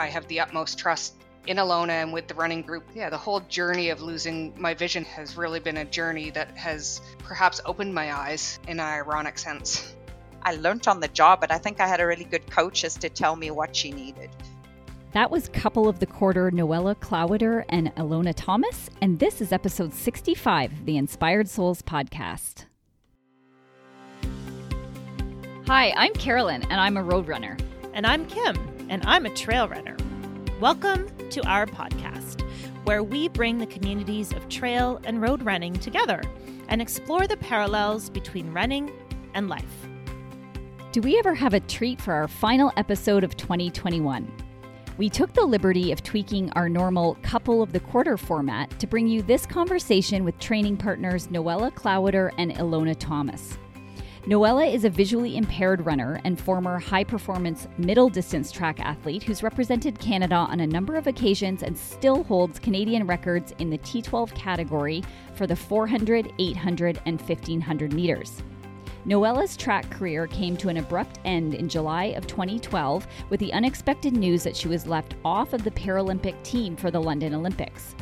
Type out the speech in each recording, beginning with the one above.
I have the utmost trust in Alona and with the running group. Yeah, the whole journey of losing my vision has really been a journey that has perhaps opened my eyes in an ironic sense. I learned on the job, but I think I had a really good coach as to tell me what she needed. That was couple of the quarter Noella Klawitter and Ilona Thomas, and this is episode 65 of the Inspired Souls podcast. Hi, I'm Carolyn, and I'm a road runner. And I'm Kim, and I'm a trail runner. Welcome to our podcast, where we bring the communities of trail and road running together and explore the parallels between running and life. Do we ever have a treat for our final episode of 2021? We took the liberty of tweaking our normal couple of the quarter format to bring you this conversation with training partners Noella Klawitter and Ilona Thomas. Noella is a visually impaired runner and former high performance middle distance track athlete who's represented Canada on a number of occasions and still holds Canadian records in the T12 category for the 400, 800, and 1500 meters. Noella's track career came to an abrupt end in July of 2012 with the unexpected news that she was left off of the Paralympic team for the London Olympics.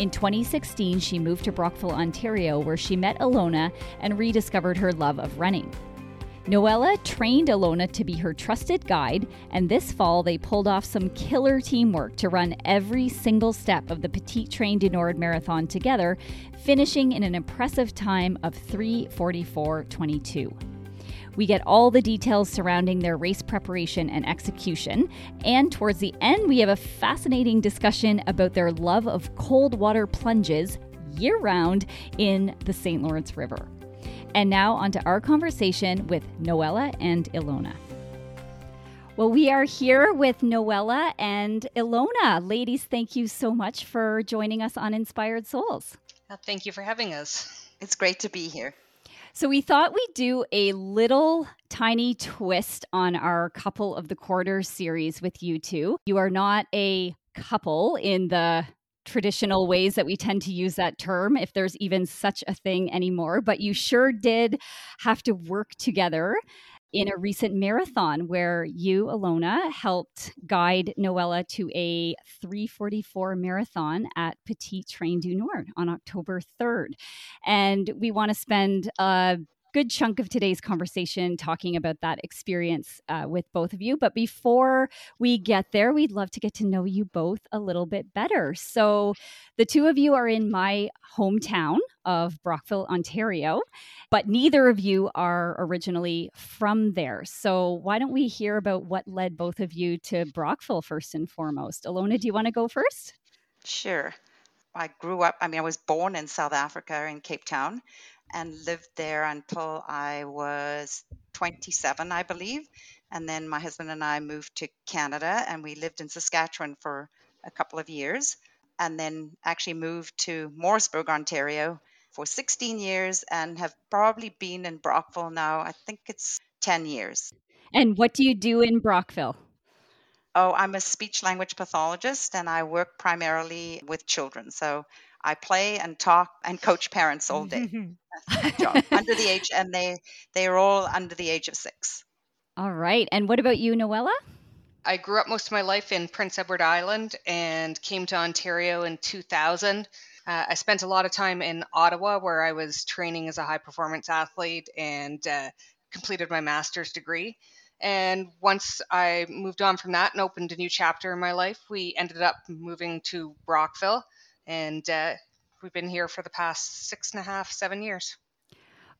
In 2016, she moved to Brockville, Ontario, where she met Ilona and rediscovered her love of running. Noella trained Ilona to be her trusted guide, and this fall they pulled off some killer teamwork to run every single step of the Petite Train du Nord Marathon together, finishing in an impressive time of 344.22. We get all the details surrounding their race preparation and execution. And towards the end, we have a fascinating discussion about their love of cold water plunges year round in the St. Lawrence River. And now, on to our conversation with Noella and Ilona. Well, we are here with Noella and Ilona. Ladies, thank you so much for joining us on Inspired Souls. Thank you for having us. It's great to be here. So, we thought we'd do a little tiny twist on our couple of the quarter series with you two. You are not a couple in the traditional ways that we tend to use that term, if there's even such a thing anymore, but you sure did have to work together in a recent marathon where you, Ilona, helped guide Noella to a 344 marathon at Petite Train du Nord on October 3rd. And we want to spend a good chunk of today's conversation talking about that experience uh, with both of you. But before we get there, we'd love to get to know you both a little bit better. So, the two of you are in my hometown of Brockville, Ontario, but neither of you are originally from there. So, why don't we hear about what led both of you to Brockville first and foremost? Ilona, do you want to go first? Sure. I grew up, I mean, I was born in South Africa in Cape Town and lived there until I was 27, I believe. And then my husband and I moved to Canada and we lived in Saskatchewan for a couple of years and then actually moved to Morrisburg, Ontario for 16 years and have probably been in Brockville now, I think it's 10 years. And what do you do in Brockville? Oh, I'm a speech language pathologist and I work primarily with children. So I play and talk and coach parents all day. under the age, and they they are all under the age of six. All right. And what about you, Noella? I grew up most of my life in Prince Edward Island and came to Ontario in 2000. Uh, I spent a lot of time in Ottawa where I was training as a high performance athlete and uh, completed my master's degree. And once I moved on from that and opened a new chapter in my life, we ended up moving to Brockville and uh, we've been here for the past six and a half, seven years.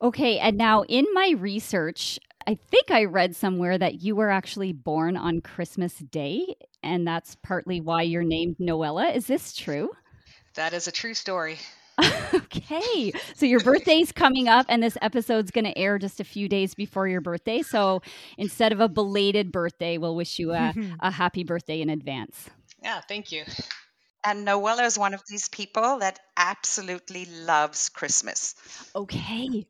Okay, and now in my research, I think I read somewhere that you were actually born on Christmas Day, and that's partly why you're named Noella. Is this true? That is a true story. okay. So your birthday's coming up, and this episode's going to air just a few days before your birthday. So instead of a belated birthday, we'll wish you a, a happy birthday in advance. Yeah, thank you. And Noella is one of these people that absolutely loves Christmas. Okay.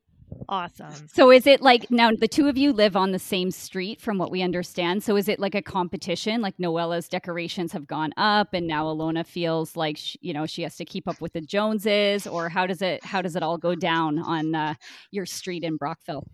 Awesome. So is it like now the two of you live on the same street from what we understand? So is it like a competition? Like Noella's decorations have gone up and now Alona feels like she, you know she has to keep up with the Joneses or how does it how does it all go down on uh, your street in Brockville?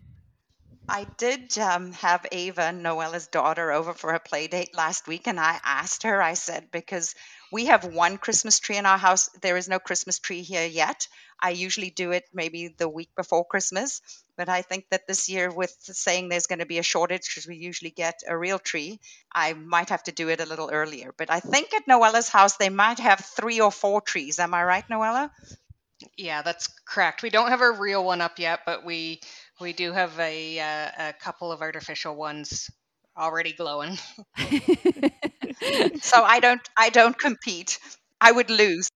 I did um, have Ava, Noella's daughter, over for a play date last week, and I asked her, I said, because we have one Christmas tree in our house, there is no Christmas tree here yet. I usually do it maybe the week before Christmas, but I think that this year, with saying there's going to be a shortage because we usually get a real tree, I might have to do it a little earlier. But I think at Noella's house, they might have three or four trees. Am I right, Noella? Yeah, that's correct. We don't have a real one up yet, but we we do have a uh, a couple of artificial ones already glowing. so I don't I don't compete. I would lose.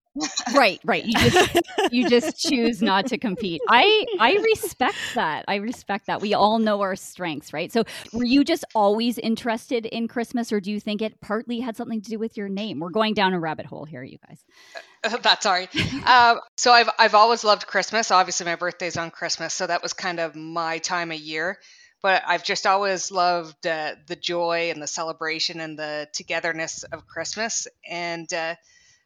right, right. You just you just choose not to compete. I I respect that. I respect that. We all know our strengths, right? So, were you just always interested in Christmas, or do you think it partly had something to do with your name? We're going down a rabbit hole here, you guys. That's all right. Uh, so I've I've always loved Christmas. Obviously, my birthday's on Christmas, so that was kind of my time of year. But I've just always loved uh, the joy and the celebration and the togetherness of Christmas. And uh,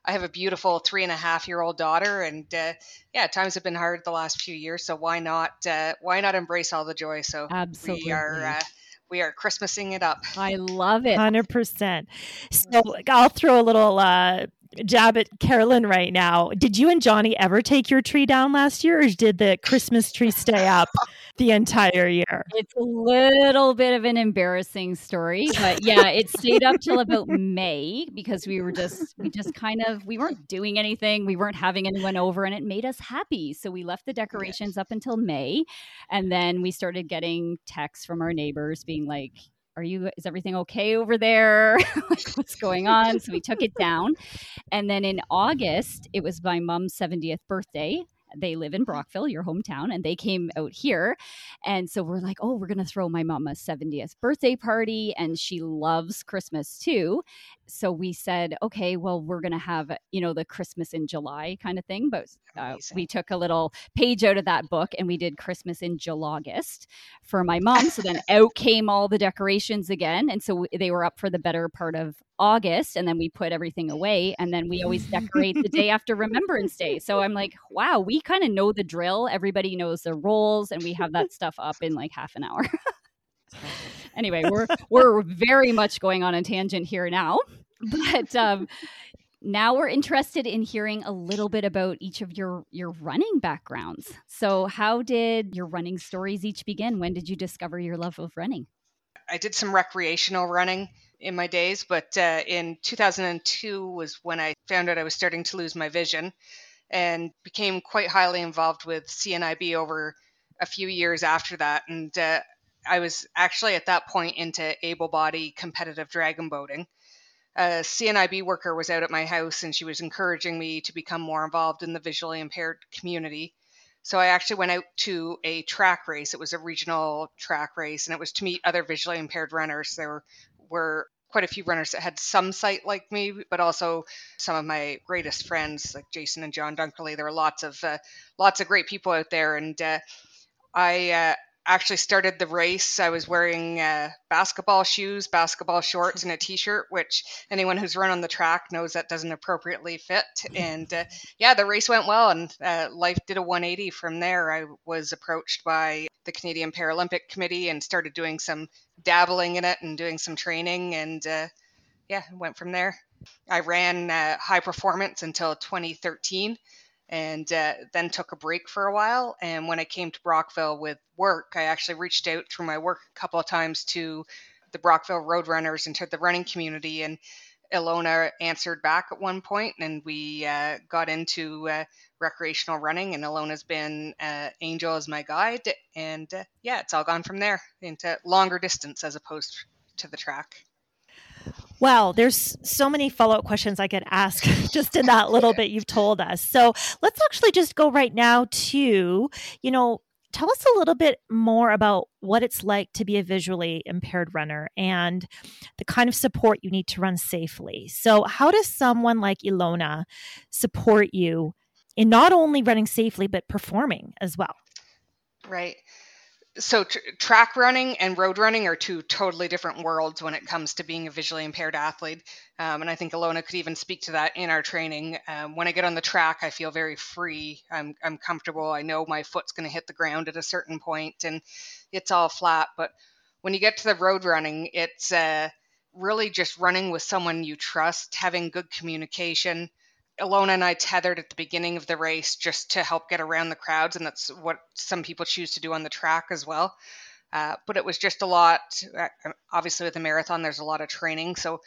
I have a beautiful three and a half year old daughter, and uh, yeah, times have been hard the last few years. So why not uh, why not embrace all the joy? So absolutely. we are uh, we are Christmasing it up. I love it. 100%. So I'll throw a little uh, jab at Carolyn right now. Did you and Johnny ever take your tree down last year, or did the Christmas tree stay up the entire year? It's a little bit of an embarrassing story, but yeah, it stayed up till about May because we were just we just kind of we weren't doing anything, we weren't having anyone over, and it made us happy. So we left the decorations up until May, and then we started getting texts from our neighbors being like, are you is everything okay over there? What's going on? So we took it down. And then in august it was my mom's 70th birthday they live in Brockville, your hometown, and they came out here. And so we're like, oh, we're going to throw my mom a 70th birthday party. And she loves Christmas too. So we said, okay, well, we're going to have, you know, the Christmas in July kind of thing. But uh, we took a little page out of that book and we did Christmas in July, August for my mom. So then out came all the decorations again. And so they were up for the better part of August and then we put everything away and then we always decorate the day after Remembrance Day. So I'm like, wow, we kind of know the drill. Everybody knows their roles and we have that stuff up in like half an hour. anyway, we're we're very much going on a tangent here now. But um now we're interested in hearing a little bit about each of your your running backgrounds. So, how did your running stories each begin? When did you discover your love of running? I did some recreational running in my days, but uh, in 2002 was when I found out I was starting to lose my vision and became quite highly involved with CNIB over a few years after that. And uh, I was actually at that point into able body competitive dragon boating. A CNIB worker was out at my house and she was encouraging me to become more involved in the visually impaired community. So I actually went out to a track race. It was a regional track race, and it was to meet other visually impaired runners. There were were quite a few runners that had some sight like me, but also some of my greatest friends like Jason and John Dunkerley. There were lots of uh, lots of great people out there, and uh, I uh, actually started the race. I was wearing uh, basketball shoes, basketball shorts, and a t-shirt, which anyone who's run on the track knows that doesn't appropriately fit. And uh, yeah, the race went well, and uh, life did a 180 from there. I was approached by the Canadian Paralympic Committee and started doing some dabbling in it and doing some training, and uh, yeah, went from there. I ran uh, high performance until 2013 and uh, then took a break for a while. And when I came to Brockville with work, I actually reached out through my work a couple of times to the Brockville Roadrunners and to the running community. And Ilona answered back at one point, and we uh, got into uh, recreational running. And Ilona's been uh, Angel as my guide, and uh, yeah, it's all gone from there into longer distance as opposed to the track. Well, there's so many follow up questions I could ask just in that little bit you've told us. So let's actually just go right now to, you know, tell us a little bit more about what it's like to be a visually impaired runner and the kind of support you need to run safely. So, how does someone like Ilona support you in not only running safely, but performing as well? Right. so tr- track running and road running are two totally different worlds when it comes to being a visually impaired athlete. Um, and i think alona could even speak to that in our training. Um, when i get on the track i feel very free. I'm, I'm comfortable. I know my foot's going to hit the ground at a certain point and it's all flat. But when you get to the road running it's uh, really just running with someone you trust having good communication Alona and I tethered at the beginning of the race just to help get around the crowds, and that's what some people choose to do on the track as well. Uh, but it was just a lot. Uh, obviously, with a marathon, there's a lot of training, so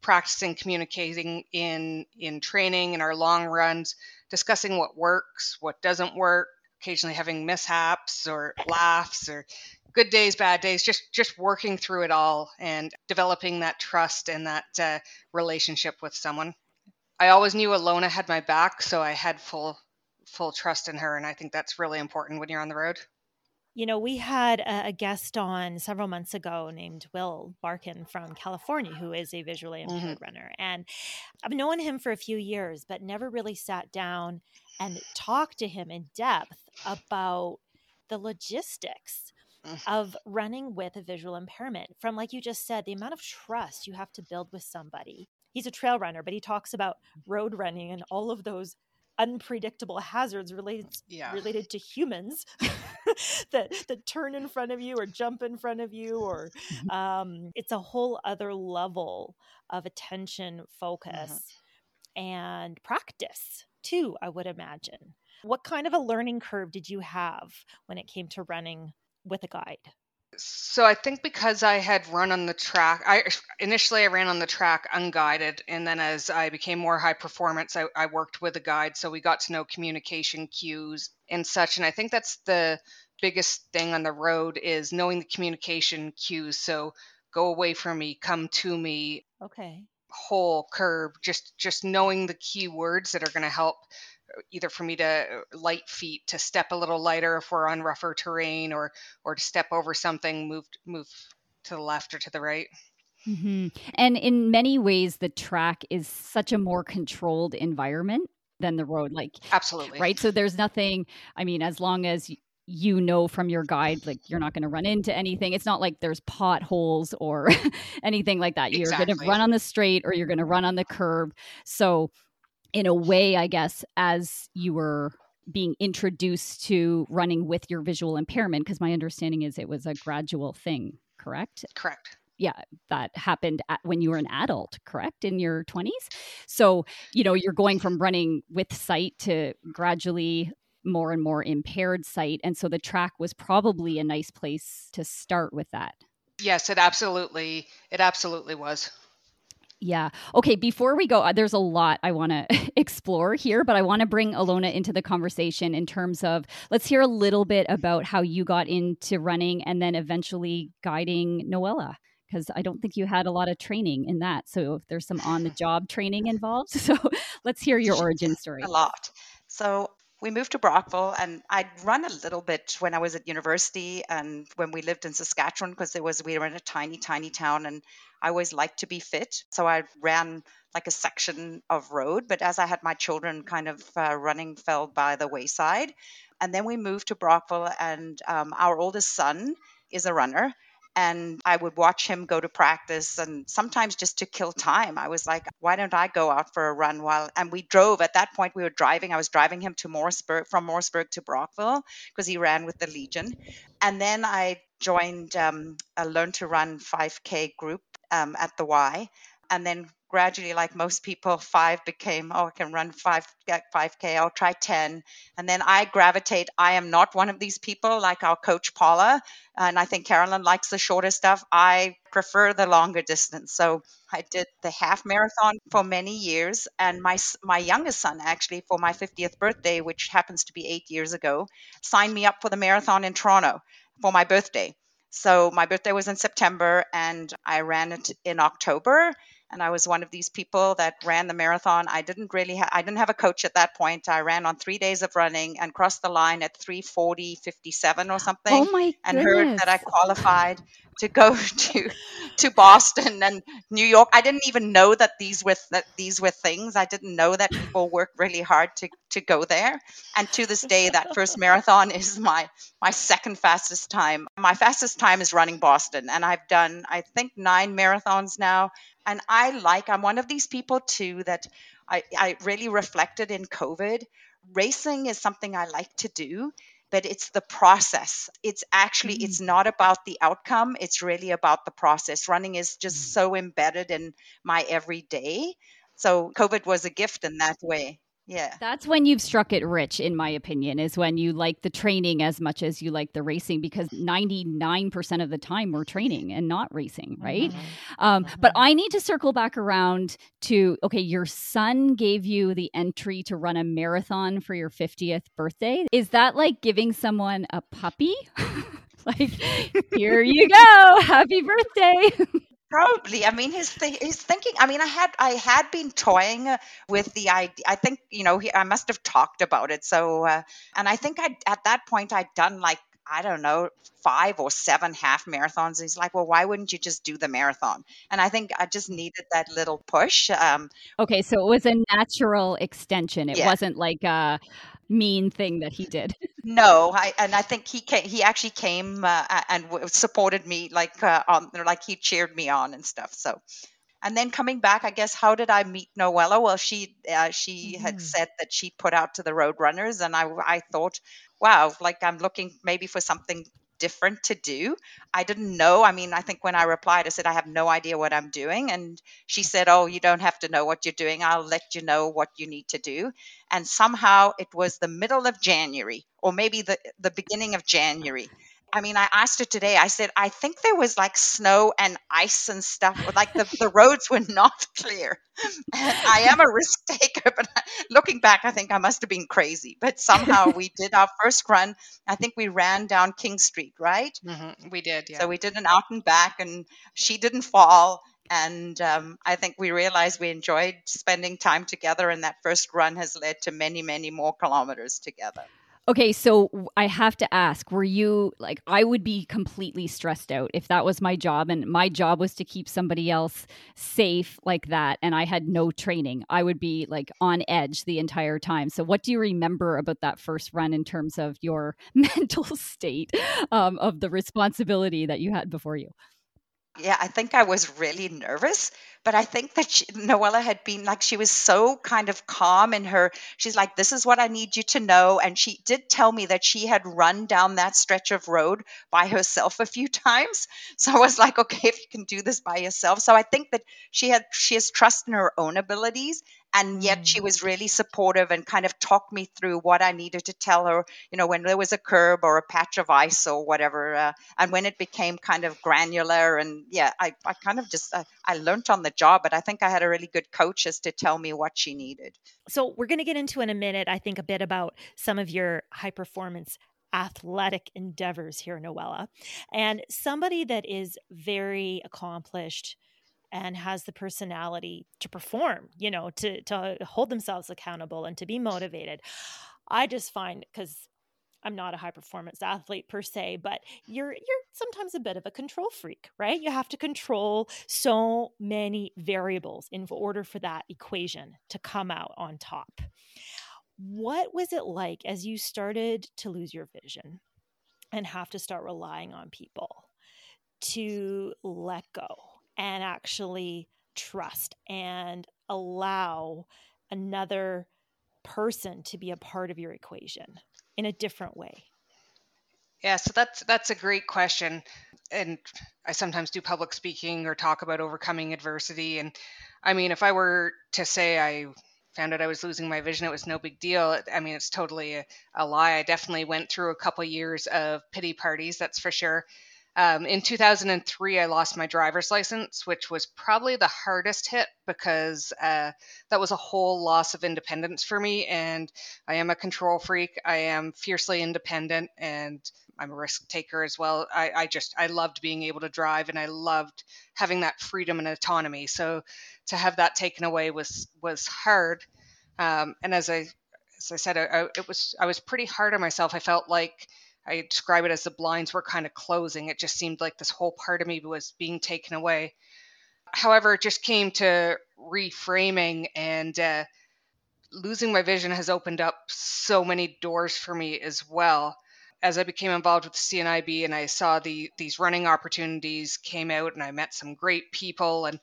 practicing communicating in in training in our long runs, discussing what works, what doesn't work, occasionally having mishaps or laughs or good days, bad days, just just working through it all and developing that trust and that uh, relationship with someone. I always knew Alona had my back, so I had full full trust in her, and I think that's really important when you're on the road. You know, we had a, a guest on several months ago named Will Barkin from California, who is a visually impaired mm-hmm. runner. And I've known him for a few years, but never really sat down and talked to him in depth about the logistics mm. of running with a visual impairment from like you just said the amount of trust you have to build with somebody he's a trail runner, but he talks about road running and all of those unpredictable hazards related yeah. related to humans that that turn in front of you or jump in front of you or mm-hmm. um, it's a whole other level of attention focus mm-hmm. and practice too i would imagine what kind of a learning curve did you have when it came to running with a guide so I think because I had run on the track, I initially I ran on the track unguided, and then as I became more high performance, I, I worked with a guide, so we got to know communication cues and such. And I think that's the biggest thing on the road is knowing the communication cues. So go away from me, come to me. Okay. Whole curb, just just knowing the key words that are going to help either for me to uh, light feet to step a little lighter if we're on rougher terrain or or to step over something move move to the left or to the right. Mm-hmm. and in many ways the track is such a more controlled environment than the road like absolutely. right? So there's nothing i mean as long as you know from your guide like you're not going to run into anything. It's not like there's potholes or anything like that. You're going to run on the straight or you're going to run on the curb. So in a way, I guess, as you were being introduced to running with your visual impairment, because my understanding is it was a gradual thing, correct? Correct. Yeah, that happened at, when you were an adult, correct? In your 20s. So, you know, you're going from running with sight to gradually more and more impaired sight. And so the track was probably a nice place to start with that. Yes, it absolutely, it absolutely was. Yeah. Okay. Before we go, uh, there's a lot I want to explore here, but I want to bring Alona into the conversation in terms of let's hear a little bit about how you got into running and then eventually guiding Noella, because I don't think you had a lot of training in that. So if there's some on the job training involved. So let's hear your origin story. A lot. So we moved to Brockville and I'd run a little bit when I was at university and when we lived in Saskatchewan because it was we were in a tiny, tiny town and I always liked to be fit. So I ran like a section of road. But as I had my children, kind of uh, running fell by the wayside. And then we moved to Brockville, and um, our oldest son is a runner and I would watch him go to practice and sometimes just to kill time. I was like, why don't I go out for a run while and we drove at that point we were driving. I was driving him to Morrisburg from Morrisburg to Brockville because he ran with the Legion. And then I joined um, a Learn to Run 5K group um, at the Y. And then gradually, like most people, five became, oh, I can run five, get 5K, I'll try 10. And then I gravitate. I am not one of these people like our coach, Paula. And I think Carolyn likes the shorter stuff. I prefer the longer distance. So I did the half marathon for many years. And my, my youngest son, actually, for my 50th birthday, which happens to be eight years ago, signed me up for the marathon in Toronto for my birthday. So my birthday was in September and I ran it in October. And I was one of these people that ran the marathon. I didn't really ha- I didn't have a coach at that point. I ran on three days of running and crossed the line at 340, 57 or oh something. Oh my And heard that I qualified to go to to Boston and New York. I didn't even know that these were that these were things. I didn't know that people work really hard to to go there. And to this day, that first marathon is my my second fastest time. My fastest time is running Boston, and I've done I think nine marathons now. And I like I'm one of these people too that I, I really reflected in COVID. Racing is something I like to do but it's the process it's actually mm-hmm. it's not about the outcome it's really about the process running is just mm-hmm. so embedded in my everyday so covid was a gift in that way yeah. That's when you've struck it rich, in my opinion, is when you like the training as much as you like the racing because 99% of the time we're training and not racing, right? Mm-hmm. Um, mm-hmm. But I need to circle back around to okay, your son gave you the entry to run a marathon for your 50th birthday. Is that like giving someone a puppy? like, here you go, happy birthday. Probably. I mean, his th- his thinking. I mean, I had I had been toying with the idea. I think you know he, I must have talked about it. So, uh, and I think I at that point I'd done like I don't know five or seven half marathons. He's like, well, why wouldn't you just do the marathon? And I think I just needed that little push. Um, okay, so it was a natural extension. It yeah. wasn't like a mean thing that he did. no, I, and I think he came, he actually came uh, and supported me like uh, on like he cheered me on and stuff. So, and then coming back, I guess how did I meet Noella? Well, she uh, she mm-hmm. had said that she put out to the road runners, and I I thought, wow, like I'm looking maybe for something different to do. I didn't know. I mean, I think when I replied, I said, I have no idea what I'm doing. And she said, Oh, you don't have to know what you're doing. I'll let you know what you need to do. And somehow it was the middle of January, or maybe the, the beginning of January. I mean, I asked her today, I said, I think there was like snow and ice and stuff, like the, the roads were not clear. And I am a risk taker, but looking back, I think I must have been crazy. But somehow we did our first run. I think we ran down King Street, right? Mm-hmm. We did, yeah. So we did an out and back, and she didn't fall. And um, I think we realized we enjoyed spending time together, and that first run has led to many, many more kilometers together. Okay, so I have to ask, were you like I would be completely stressed out if that was my job and my job was to keep somebody else safe like that and I had no training. I would be like on edge the entire time. So what do you remember about that first run in terms of your mental state um, of the responsibility that you had before you? Yeah, I think I was really nervous, but I think that she, Noella had been like, she was so kind of calm in her. She's like, this is what I need you to know. And she did tell me that she had run down that stretch of road by herself a few times. So I was like, okay, if you can do this by yourself. So I think that she had, she has trust in her own abilities and yet she mm. was really supportive and kind of talked me through what I needed to tell her, you know, when there was a curb or a patch of ice or whatever. Uh, and when it became kind of granular and yeah, I, I kind of just, I, I learned on the job, but I think I had a really good coach as to tell me what she needed. So we're going to get into in a minute, I think, a bit about some of your high performance athletic endeavors here, Noella. And somebody that is very accomplished and has the personality to perform, you know, to to hold themselves accountable and to be motivated. I just find because I'm not a high performance athlete per se, but you're you're sometimes a bit of a control freak, right? You have to control so many variables in order for that equation to come out on top. What was it like as you started to lose your vision and have to start relying on people to let go and actually trust and allow another person to be a part of your equation in a different way? Yeah, so that's that's a great question. And I sometimes do public speaking or talk about overcoming adversity and I mean, if I were to say I found out I was losing my vision, it was no big deal. I mean, it's totally a, a lie. I definitely went through a couple years of pity parties, that's for sure. Um, in 2003, I lost my driver's license, which was probably the hardest hit because uh, that was a whole loss of independence for me. And I am a control freak. I am fiercely independent and I'm a risk taker as well. I, I just, I loved being able to drive and I loved having that freedom and autonomy. So to have that taken away was, was hard. Um, and as I, as I said, I, I, it was, I was pretty hard on myself. I felt like I describe it as the blinds were kind of closing. It just seemed like this whole part of me was being taken away. However, it just came to reframing and uh, losing my vision has opened up so many doors for me as well. As I became involved with CNIB and I saw the these running opportunities came out and I met some great people and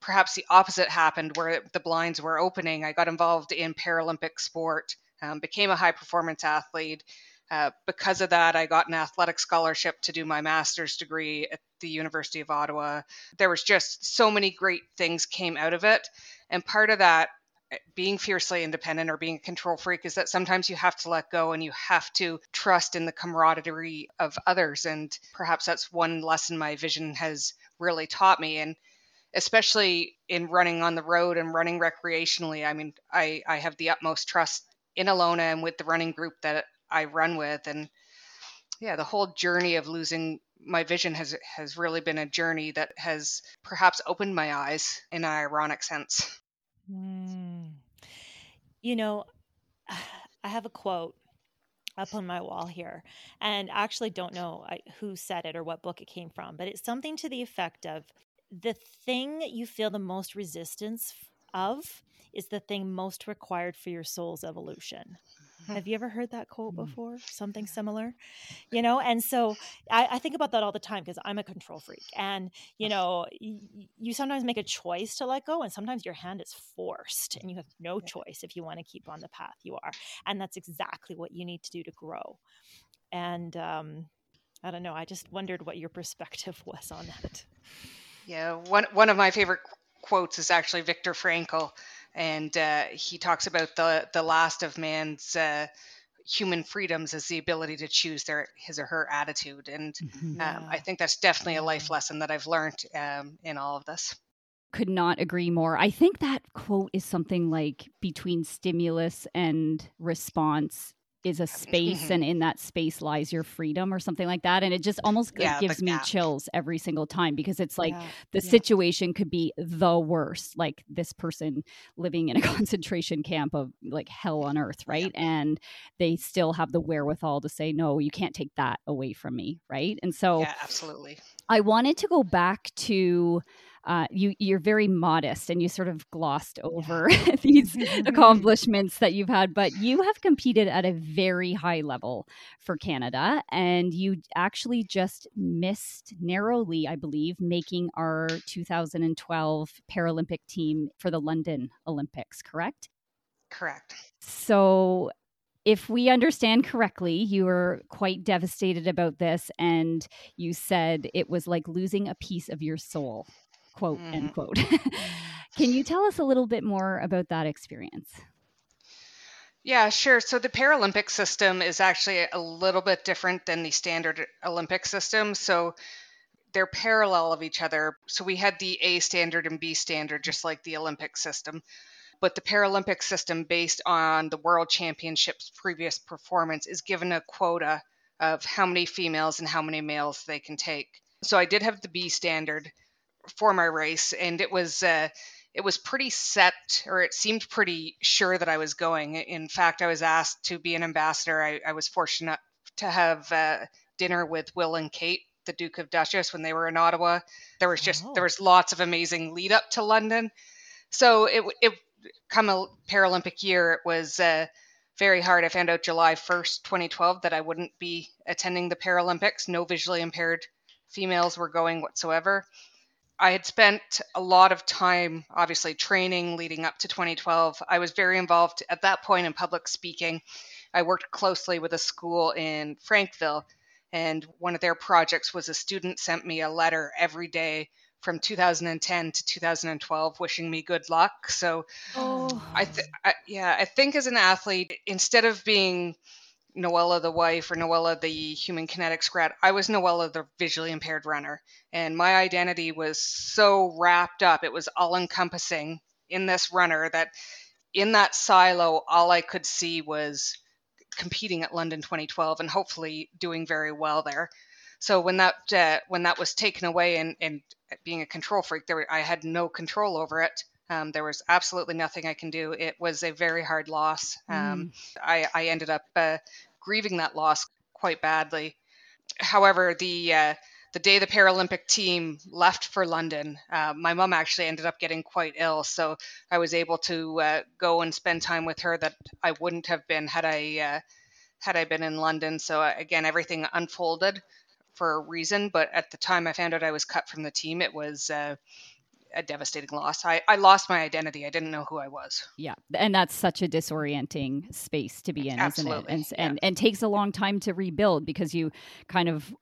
perhaps the opposite happened where the blinds were opening. I got involved in Paralympic sport, um, became a high performance athlete, uh, because of that, I got an athletic scholarship to do my master's degree at the University of Ottawa. There was just so many great things came out of it, and part of that eh, being fiercely independent or being a control freak is that sometimes you have to let go and you have to trust in the camaraderie of others. And perhaps that's one lesson my vision has really taught me. And especially in running on the road and running recreationally i mean i i have the utmost trust in Alona and with the running group that I run with. And yeah the whole journey of losing my vision has has really been a journey that has perhaps opened my eyes in an ironic sense. Mm. you know i have a quote up on my wall here and actually don't know who said it or what book it came from but it's something to the effect of the thing you feel the most resistance of is the thing most required for your soul's evolution have you ever heard that quote mm. before? Something similar, you know? And so I, I think about that all the time because I'm a control freak. And, you know, y- you sometimes make a choice to let go, and sometimes your hand is forced, and you have no choice if you want to keep on the path you are. And that's exactly what you need to do to grow. And um, I don't know. I just wondered what your perspective was on that. Yeah, one one of my favorite quotes is actually Viktor Frankl and uh, he talks about the the last of man's uh, human freedoms as the ability to choose their his or her attitude, and mm-hmm. um, I think that's definitely a life lesson that I've learned um, in all of this. Could not agree more. I think that quote is something like between stimulus and response is a space mm-hmm. and in that space lies your freedom or something like that and it just almost yeah, gives me chills every single time because it's like yeah. the yeah. situation could be the worst like this person living in a concentration camp of like hell on earth right and they still have the wherewithal to say no you can't take that away from me right and so yeah absolutely i wanted to go back to uh, you you're very modest and you sort of glossed over yeah. these accomplishments that you've had but you have competed at a very high level for Canada and you actually just missed narrowly I believe making our 2012 Paralympic team for the London Olympics correct? Correct. So if we understand correctly, you were quite devastated about this, and you said it was like losing a piece of your soul quote mm. end quote. Can you tell us a little bit more about that experience? Yeah, sure. So the Paralympic system is actually a little bit different than the standard Olympic system. So they're parallel of each other. So we had the A standard and B standard, just like the Olympic system. But the Paralympic system, based on the World Championships' previous performance, is given a quota of how many females and how many males they can take. So I did have the B standard, for my race, and it was uh, it was pretty set, or it seemed pretty sure that I was going. In fact, I was asked to be an ambassador. I, I was fortunate to have uh, dinner with Will and Kate, the Duke of Duchess, when they were in Ottawa. There was just oh. there was lots of amazing lead up to London. So it it come a Paralympic year, it was. Uh, very hard. I found out July 1st, 2012, that I wouldn't be attending the Paralympics. No visually impaired females were going whatsoever. I had spent a lot of time, obviously, training leading up to 2012. I was very involved at that point in public speaking. I worked closely with a school in Frankville, and one of their projects was a student sent me a letter every day from 2010 to 2012 wishing me good luck. So, oh. I, th- I yeah, I think as an athlete, instead of being Noella the wife or Noella the human kinetics grad. I was Noella the visually impaired runner. And my identity was so wrapped up, it was all encompassing in this runner that in that silo, all I could see was competing at London 2012 and hopefully doing very well there. So when that uh, when that was taken away and, and being a control freak, there were, I had no control over it. Um, there was absolutely nothing I can do. It was a very hard loss. Um, mm. I, I, ended up uh, grieving that loss quite badly. However, the uh, the day the Paralympic team left for London, uh, my mom actually ended up getting quite ill, so I was able to uh, go and spend time with her that I wouldn't have been had I uh, had I been in London. So uh, again, everything unfolded for a reason, but at the time I found out I was cut from the team, it was uh, a devastating loss. I, I lost my identity. I didn't know who I was. Yeah. And that's such a disorienting space to be in, Absolutely. isn't it? And, yeah. and, and takes a long time to rebuild because you kind of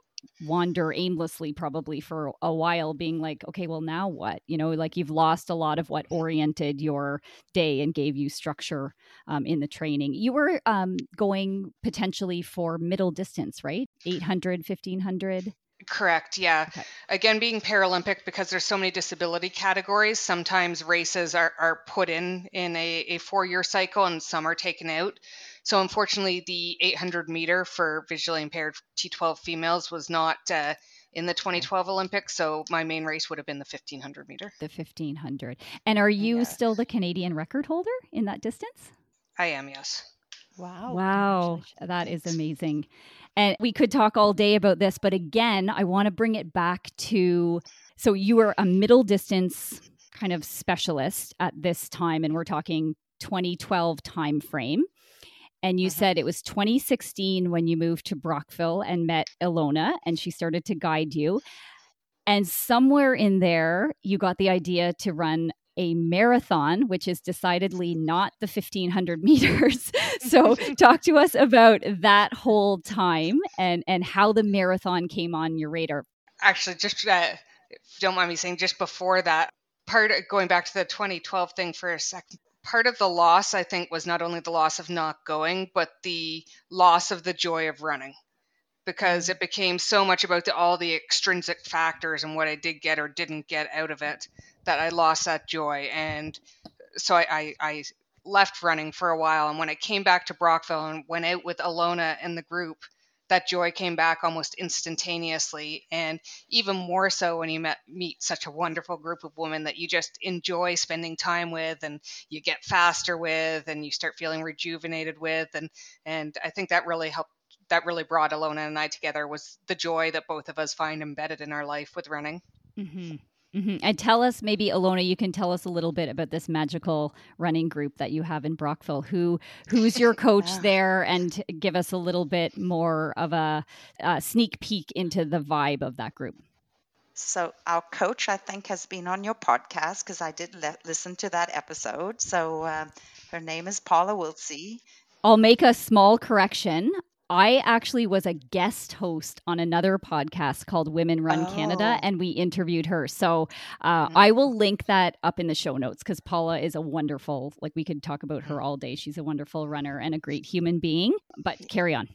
wander aimlessly probably for a while being like okay well now what you know like you've lost a lot of what oriented your day and gave you structure um, in the training you were um, going potentially for middle distance right 800 1500 Correct. Yeah. Okay. Again, being Paralympic, because there's so many disability categories, sometimes races are, are put in in a, a four year cycle and some are taken out. So, unfortunately, the 800 meter for visually impaired T12 females was not uh, in the 2012 Olympics. So, my main race would have been the 1500 meter. the 1500 and are you Yeah. still the canadian record holder in that distance I am, yes. Wow. Wow, that is amazing. And we could talk all day about this, but again, I want to bring it back to so you were a middle distance kind of specialist at this time, and we're talking 2012 time frame. And you Mhm. said it was 2016 when you moved to Brockville and met Ilona, and she started to guide you. And somewhere in there, you got the idea to run a marathon, which is decidedly not the 1500 meters. so, talk to us about that whole time and, and how the marathon came on your radar. Actually, just uh, don't mind me saying, just before that, part of, going back to the 2012 thing for a second, part of the loss, I think, was not only the loss of not going, but the loss of the joy of running. Because it became so much about the, all the extrinsic factors and what I did get or didn't get out of it that I lost that joy. And so I, I, I left running for a while. And when I came back to Brockville and went out with Alona and the group, that joy came back almost instantaneously. And even more so when you met, meet such a wonderful group of women that you just enjoy spending time with and you get faster with and you start feeling rejuvenated with. And, and I think that really helped. That really brought Alona and I together was the joy that both of us find embedded in our life with running. Mm-hmm. Mm-hmm. And tell us, maybe Alona, you can tell us a little bit about this magical running group that you have in Brockville. Who who's your coach Yeah. there, and give us a little bit more of a, a sneak peek into the vibe of that group. So our coach, I think, has been on your podcast because I did le- listen to that episode. So uh, her name is Paula Wiltsey. I'll make a small correction. I actually was a guest host on another podcast called Women Run Canada, Oh. and we interviewed her. So uh, Mhm. I will link that up in the show notes because Paula is a wonderful, like, we could talk about her all day. She's a wonderful runner and a great human being. But carry on.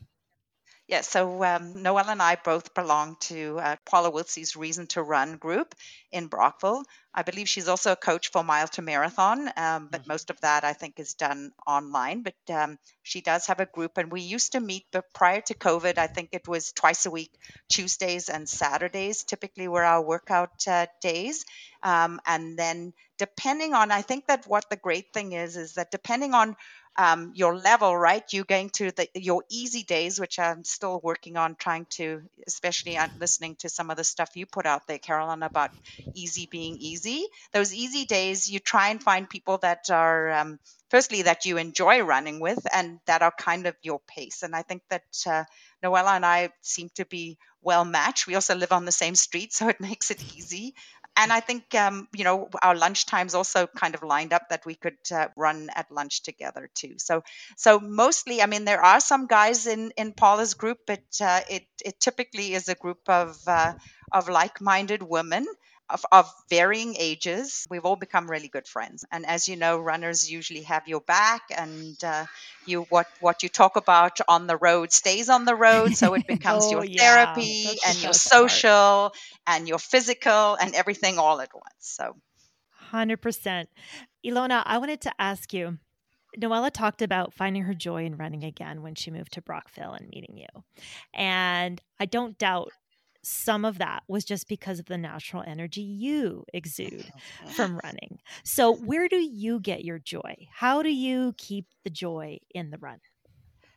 Yeah, so um, Noelle and I both belong to uh, Paula Wiltsey's Reason to Run group in Brockville. I believe she's also a coach for Mile to Marathon, um, but most of that I think is done online. But um, she does have a group, and we used to meet, but prior to COVID, I think it was twice a week, Tuesdays and Saturdays typically were our workout uh, days. Um, and then depending on, I think that what the great thing is, is that depending on um, your level, right? You're going to the, your easy days, which I'm still working on trying to, especially on listening to some of the stuff you put out there, Carolyn, about easy being easy. Those easy days, you try and find people that are, um, firstly, that you enjoy running with and that are kind of your pace. And I think that uh, Noella and I seem to be well matched. We also live on the same street, so it makes it easy and I think um, you know our lunch times also kind of lined up that we could uh, run at lunch together too. So so mostly, I mean, there are some guys in in Paula's group, but uh, it it typically is a group of uh, of like-minded women. Of, of varying ages, we've all become really good friends. And as you know, runners usually have your back, and uh, you what what you talk about on the road stays on the road. So it becomes Oh, your therapy and your social and your physical and everything all at once. So 100%. Ilona, I wanted to ask you Noella talked about finding her joy in running again when she moved to Brockville and meeting you. And I don't doubt some of that was just because of the natural energy you exude from running. So, where do you get your joy? How do you keep the joy in the run?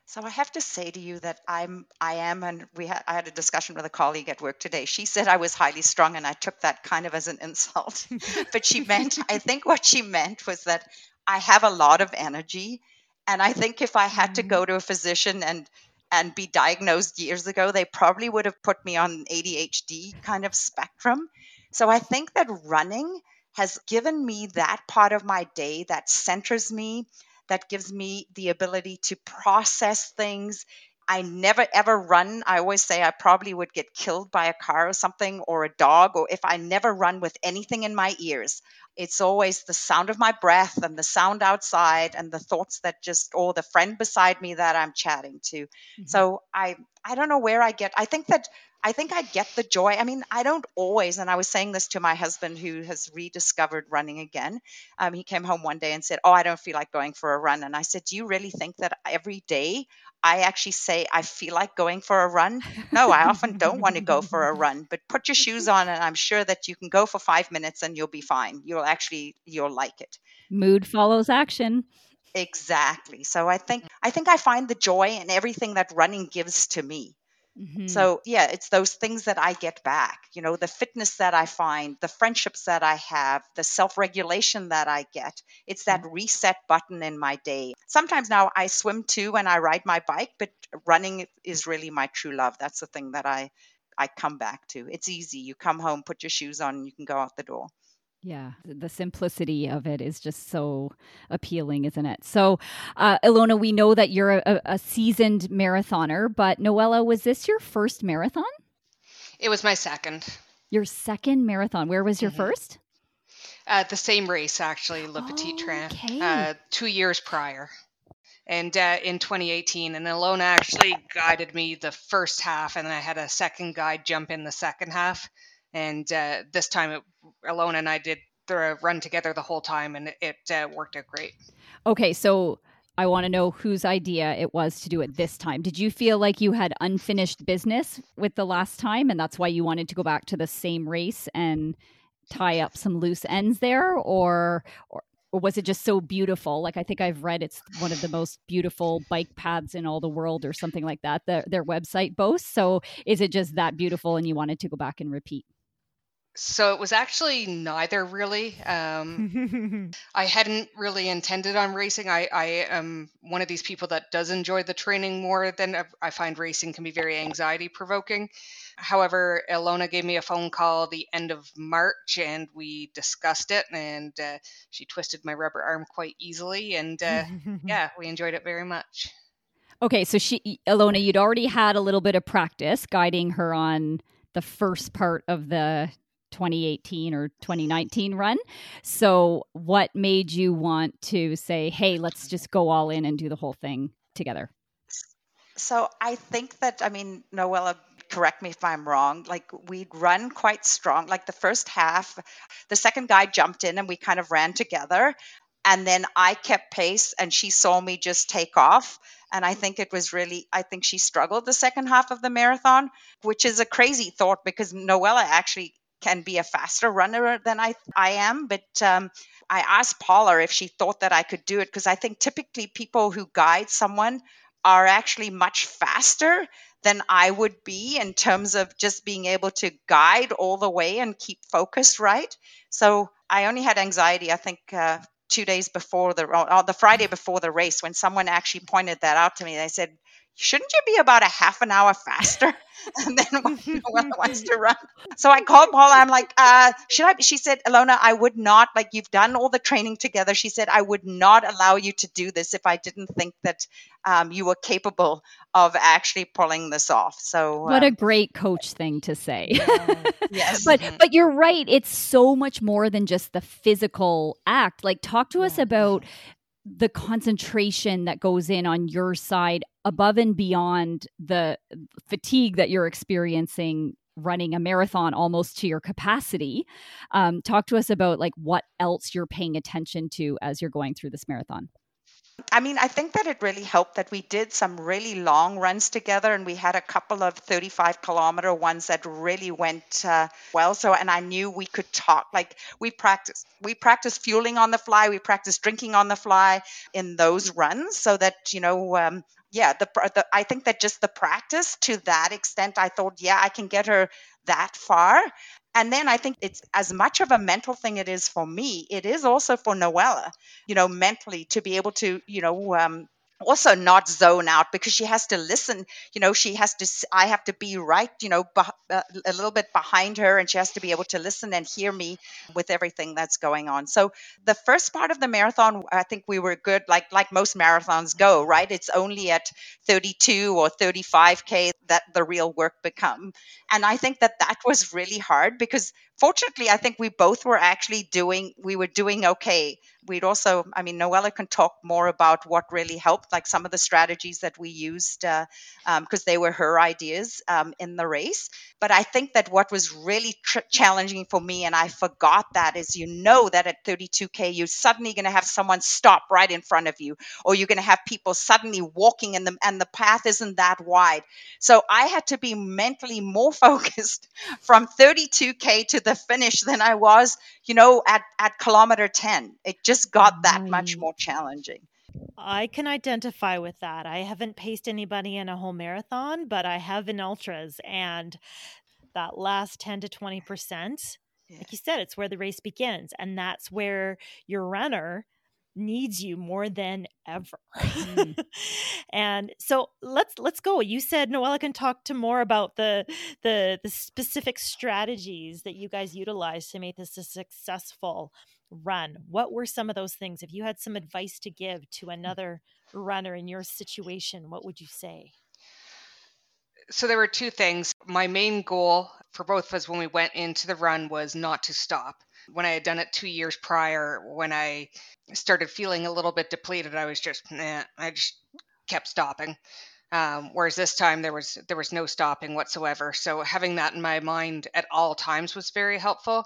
So I have to say to you that I'm I am and we had I had a discussion with a colleague at work today. She said I was highly strung and I took that kind of as an insult. but she meant I think what she meant was that I have a lot of energy and I think if I had to go mm-hmm. to a physician and and be diagnosed years ago, they probably would have put me on ADHD kind of spectrum. So I think that running has given me that part of my day that centers me that gives me the ability to process things. I never ever run. I always say I probably would get killed by a car or something or a dog, or if I never run with anything in my ears. It's always the sound of my breath and the sound outside and the thoughts that just, or the friend beside me that I'm chatting to. Mm-hmm. So I, I don't know where I get. I think that I think I get the joy. I mean, I don't always, and I was saying this to my husband who has rediscovered running again. Um, he came home one day and said, Oh, I don't feel like going for a run. And I said, Do you really think that every day I actually say I feel like going for a run? No, I often don't want to go for a run, but put your shoes on and I'm sure that you can go for five minutes and you'll be fine. You'll actually, you'll like it. Mood follows action. Exactly. So I think I think I find the joy in everything that running gives to me. Mm-hmm. So, yeah, it's those things that I get back, you know, the fitness that I find, the friendships that I have, the self regulation that I get. It's that mm-hmm. reset button in my day. Sometimes now I swim too and I ride my bike, but running is really my true love. That's the thing that I, I come back to. It's easy. You come home, put your shoes on, and you can go out the door. Yeah, the simplicity of it is just so appealing, isn't it? So, uh, Ilona, we know that you're a, a seasoned marathoner, but Noella, was this your first marathon? It was my second. Your second marathon. Where was your mm-hmm. first? Uh, the same race, actually, Le Petit oh, Train, okay. uh, two years prior. And uh, in 2018, and Ilona actually guided me the first half, and then I had a second guide jump in the second half and uh, this time it, Ilona and I did the run together the whole time, and it, uh, worked out great. Okay, so I want to know whose idea it was to do it this time. Did you feel like you had unfinished business with the last time, and that's why you wanted to go back to the same race and tie up some loose ends there, or or, or was it just so beautiful? Like I think I've read it's one of the most beautiful bike paths in all the world, or something like that. The, their website boasts. So is it just that beautiful, and you wanted to go back and repeat? So it was actually neither really. Um, I hadn't really intended on racing. I, I am one of these people that does enjoy the training more than I find racing can be very anxiety provoking. However, Ilona gave me a phone call the end of March and we discussed it, and uh, she twisted my rubber arm quite easily. And uh, yeah, we enjoyed it very much. Okay, so she, Ilona, you'd already had a little bit of practice guiding her on the first part of the 2018 or 2019 run. So, what made you want to say, hey, let's just go all in and do the whole thing together? So, I think that, I mean, Noella, correct me if I'm wrong, like we'd run quite strong. Like the first half, the second guy jumped in and we kind of ran together. And then I kept pace and she saw me just take off. And I think it was really, I think she struggled the second half of the marathon, which is a crazy thought because Noella actually can be a faster runner than I I am, but um, I asked Paula if she thought that I could do it because I think typically people who guide someone are actually much faster than I would be in terms of just being able to guide all the way and keep focused right. So I only had anxiety, I think, uh, two days before the or the Friday before the race when someone actually pointed that out to me. They said, shouldn't you be about a half an hour faster and then when wants to run? So I called Paula. I'm like, uh, should I? She said, Ilona, I would not, like, you've done all the training together. She said, I would not allow you to do this if I didn't think that um, you were capable of actually pulling this off. So, what um, a great coach thing to say. yes. but, mm-hmm. but you're right. It's so much more than just the physical act. Like, talk to us about the concentration that goes in on your side above and beyond the fatigue that you're experiencing running a marathon almost to your capacity um, talk to us about like what else you're paying attention to as you're going through this marathon I mean, I think that it really helped that we did some really long runs together and we had a couple of 35 kilometer ones that really went uh, well. So, and I knew we could talk. Like we practiced, we practiced fueling on the fly, we practiced drinking on the fly in those runs so that, you know, um, yeah, the, the I think that just the practice to that extent, I thought, yeah, I can get her that far. And then I think it's as much of a mental thing it is for me, it is also for Noella, you know, mentally to be able to, you know, um, also not zone out because she has to listen you know she has to i have to be right you know uh, a little bit behind her and she has to be able to listen and hear me with everything that's going on. So the first part of the marathon i think we were good like like most marathons go right? It's only at 32 or 35k that the real work become. And i think that that was really hard because fortunately i think we both were actually doing we were doing okay. We'd also i mean noella can talk more about what really helped like some of the strategies that we used because uh, um, they were her ideas um, in the race. But i think that what was really tr- challenging for me and i forgot that is you know that at 32k you're suddenly going to have someone stop right in front of you or you're going to have people suddenly walking in the and the path isn't that wide. So i had to be mentally more focused from 32k to the finish than I was, you know, at, at kilometer 10. It just got that much more challenging. I can identify with that. I haven't paced anybody in a whole marathon, but I have in ultras. And that last 10 to 20%, yeah. like you said, it's where the race begins. And that's where your runner needs you more than ever. Mm. and so let's let's go. You said Noella can talk to more about the the the specific strategies that you guys utilize to make this a successful run. What were some of those things? If you had some advice to give to another runner in your situation, what would you say? So there were two things. My main goal for both of us when we went into the run was not to stop when I had done it two years prior, when I started feeling a little bit depleted, I was just, nah, I just kept stopping. Um, whereas this time there was there was no stopping whatsoever. So having that in my mind at all times was very helpful.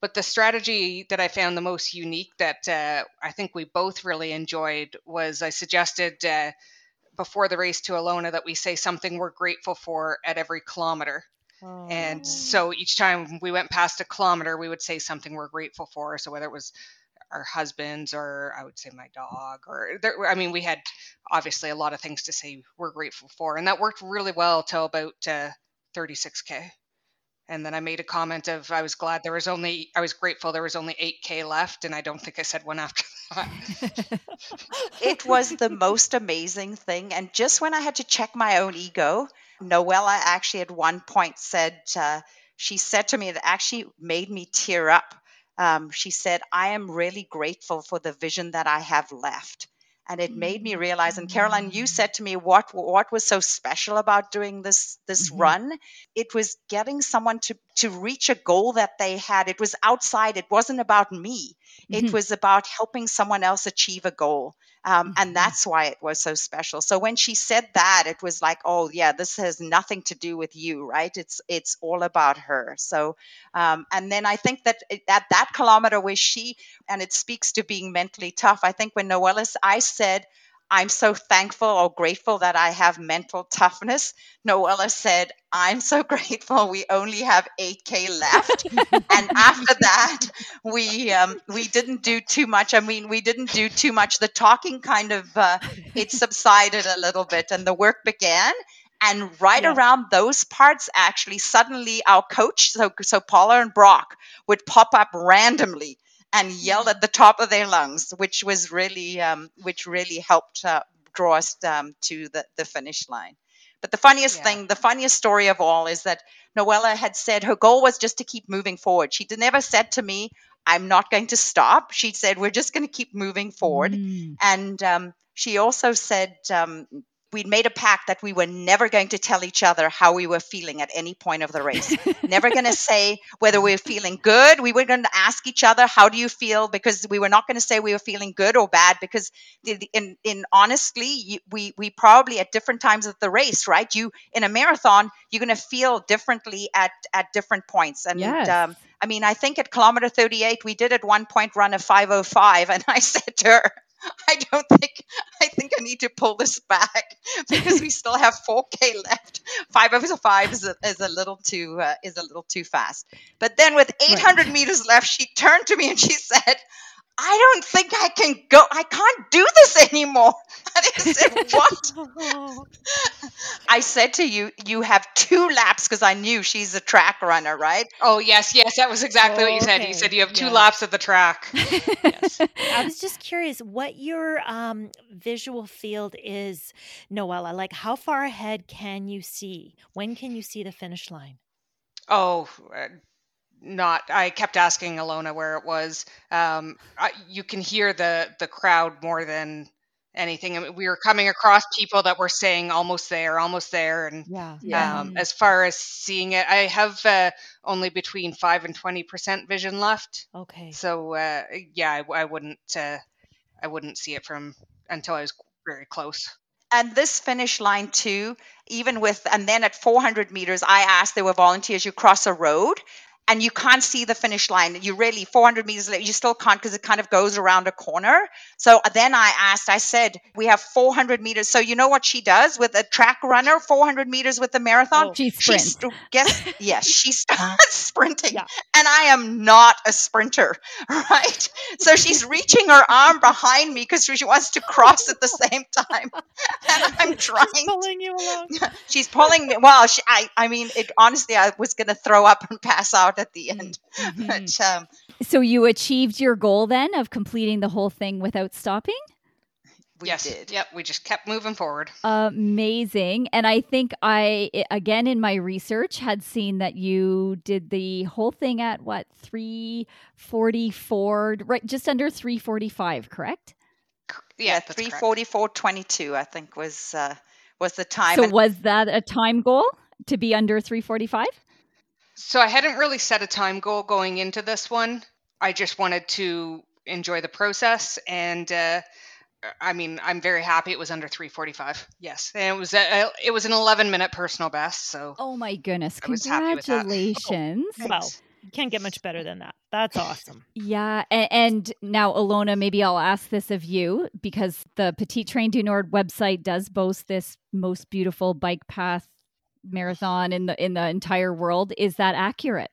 But the strategy that I found the most unique that uh, I think we both really enjoyed was I suggested uh, before the race to Ilona that we say something we're grateful for at every kilometer. And oh. so each time we went past a kilometer, we would say something we're grateful for. So whether it was our husbands or I would say my dog or there, I mean, we had obviously a lot of things to say we're grateful for. And that worked really well till about uh, 36K. And then I made a comment of I was glad there was only I was grateful there was only 8k left and I don't think I said one after that. it was the most amazing thing and just when I had to check my own ego Noella actually at one point said, uh, she said to me, it actually made me tear up. Um, she said, I am really grateful for the vision that I have left. And it made me realize, and Caroline, you said to me what what was so special about doing this this mm-hmm. run. It was getting someone to to reach a goal that they had. It was outside. It wasn't about me. Mm-hmm. It was about helping someone else achieve a goal. Um, mm-hmm. And that's why it was so special. So when she said that, it was like, oh yeah, this has nothing to do with you, right? It's it's all about her. So, um, and then I think that at that kilometer where she, and it speaks to being mentally tough. I think when Noella's, I said, I'm so thankful or grateful that I have mental toughness. Noella said, I'm so grateful we only have 8K left. and after that, we um, we didn't do too much. I mean, we didn't do too much. The talking kind of uh, it subsided a little bit, and the work began. And right yeah. around those parts, actually, suddenly our coach, so so Paula and Brock, would pop up randomly and yelled at the top of their lungs, which was really, um, which really helped uh, draw us um, to the, the finish line. But the funniest yeah. thing, the funniest story of all is that Noella had said her goal was just to keep moving forward. She never said to me, I'm not going to stop. She said, We're just going to keep moving forward. Mm. And um, she also said, um, we'd made a pact that we were never going to tell each other how we were feeling at any point of the race. never going to say whether we were feeling good. We were going to ask each other, "How do you feel?" Because we were not going to say we were feeling good or bad. Because in in honestly, we we probably at different times of the race, right? You in a marathon, you're going to feel differently at at different points. And yes. um, I mean, I think at kilometer 38, we did at one point run a 505, and I said to her. I don't think think I need to pull this back because we still have 4K left. Five over five is a, is a little too uh, is a little too fast. But then with 800 right. meters left, she turned to me and she said, I don't think I can go. I can't do this anymore. I said, What? I said to you, You have two laps because I knew she's a track runner, right? Oh, yes, yes, that was exactly what you said. You said you have two yeah. laps of the track. Yes. I was just curious what your um, visual field is, Noella. Like, how far ahead can you see? When can you see the finish line? Oh, uh, not. I kept asking Ilona where it was. Um, I, you can hear the the crowd more than anything. I mean, we were coming across people that were saying almost there, almost there, and Yeah. Yeah. um, as far as seeing it, I have uh, only between five and twenty percent vision left. Okay. So uh, yeah, I, I wouldn't. Uh, I wouldn't see it from until I was very close. And this finish line, too, even with, and then at 400 meters, I asked, there were volunteers, you cross a road and you can't see the finish line. You really, 400 meters, later, you still can't because it kind of goes around a corner. So then I asked, I said, we have 400 meters. So you know what she does with a track runner, 400 meters with the marathon? Oh. She She sprints. st- guess yes, she starts sprinting, Yeah. and I am not a sprinter, right? So she's reaching her arm behind me because she wants to cross at the same time, and I'm trying. She's pulling you along. She's pulling me. Well, she, I, I mean, it, honestly, I was going to throw up and pass out at the end. Mhm. But um, So you achieved your goal then of completing the whole thing without stopping? we yes. did. Yep. We just kept moving forward. Amazing. And I think I, i- again, in my research, had seen that you did the whole thing at what, 344, right? Just under 345, correct? Yeah, Yeah, that's three correct. forty four twenty two. I think was uh, was the time. So and- was that a time goal to be under 345? So I hadn't really set a time goal going into this one. I just wanted to enjoy the process, and uh, I mean, I'm very happy it was under 3:45. Yes, and it was a, it was an 11 minute personal best. So Oh my goodness. I was happy with. Congratulations. Well, you can't get much better than that. That's awesome. Yeah, and, and now Ilona, maybe I'll ask this of you because the Petite Train du Nord website does boast this most beautiful bike path marathon in the in the entire world. Is that accurate?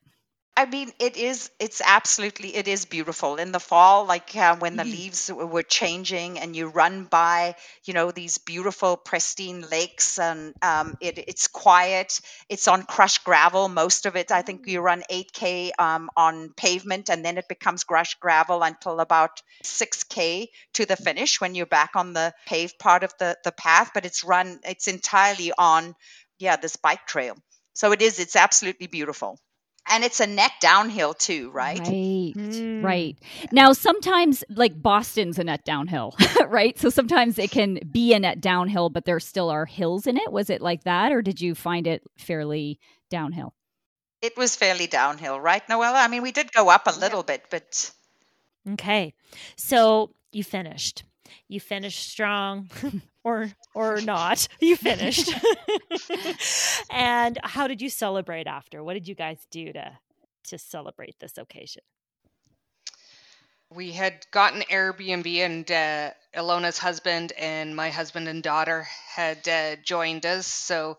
I mean, it is. It's absolutely. It is beautiful in the fall, like uh, when the Mhm. leaves were changing, and you run by, you know, these beautiful, pristine lakes, and um, it, it's quiet. It's on crushed gravel, most of it. I think you run 8k um, on pavement, and then it becomes crushed gravel until about 6k to the finish when you're back on the paved part of the the path. But it's run. It's entirely on, yeah, this bike trail. So it is. It's absolutely beautiful. And it's a net downhill too, right? Right. Mm. Right. Now, sometimes, like Boston's a net downhill, right? So sometimes it can be a net downhill, but there still are hills in it. Was it like that, or did you find it fairly downhill? It was fairly downhill, right, Noella? I mean, we did go up a little bit, but Okay. So you finished. You finished strong or or not. You finished. and how did you celebrate after? What did you guys do to to celebrate this occasion? we had gotten Airbnb, and uh, Ilona's husband and my husband and daughter had uh, joined us. So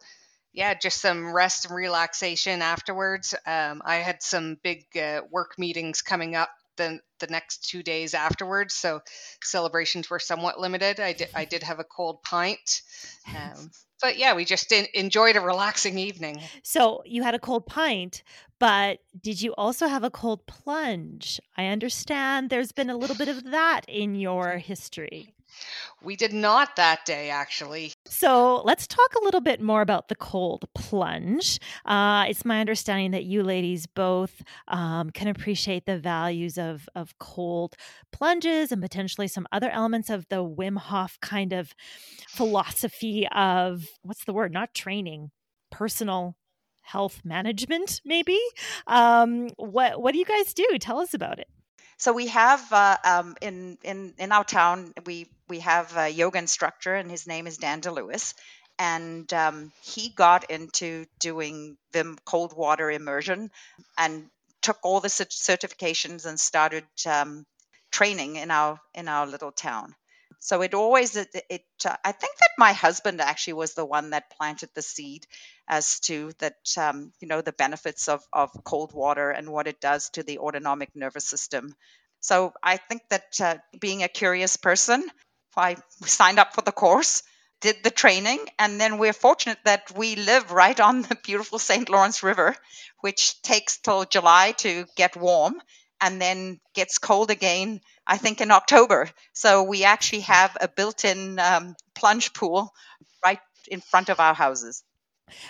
yeah, just some rest and relaxation afterwards. Um, I had some big uh, work meetings coming up the the next two days afterwards, so celebrations were somewhat limited. I did I did have a cold pint, um, but yeah, we just en- enjoyed a relaxing evening. So you had a cold pint, but did you also have a cold plunge? I understand there's been a little bit of that in your history. We did not that day, actually. So let's talk a little bit more about the cold plunge. Uh, it's my understanding that you ladies both um, can appreciate the values of, of cold plunges and potentially some other elements of the Wim Hof kind of philosophy of what's the word? Not training, personal health management, maybe. Um, what what do you guys do? Tell us about it. so we have uh, um, in in in our town we we have a yoga instructor, and his name is Dan DeLewis, and um, he got into doing the cold water immersion, and took all the certifications and started um, training in our in our little town. So it always it, it uh, I think that my husband actually was the one that planted the seed as to that um, you know the benefits of of cold water and what it does to the autonomic nervous system. So I think that uh, being a curious person, I signed up for the course, did the training, and then we're fortunate that we live right on the beautiful St. Lawrence River, which takes till July to get warm and then gets cold again, I think, in October. So we actually have a built in um, plunge pool right in front of our houses.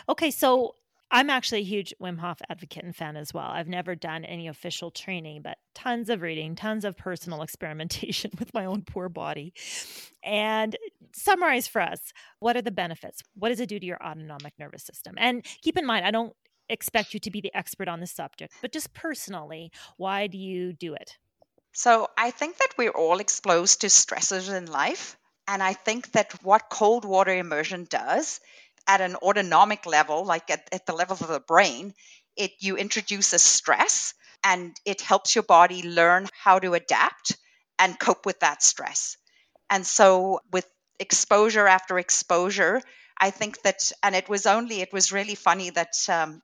Okay, so I'm actually a huge Wim Hof advocate and fan as well. I've never done any official training, but tons of reading, tons of personal experimentation with my own poor body. And summarize for us what are the benefits? What does it do to your autonomic nervous system? And keep in mind, I don't expect you to be the expert on the subject, but just personally, why do you do it? So I think that we're all exposed to stresses in life. And I think that what cold water immersion does at an autonomic level, like at, at the level of the brain, it you introduce a stress and it helps your body learn how to adapt and cope with that stress. And so with exposure after exposure, I think that, and it was only, it was really funny that um,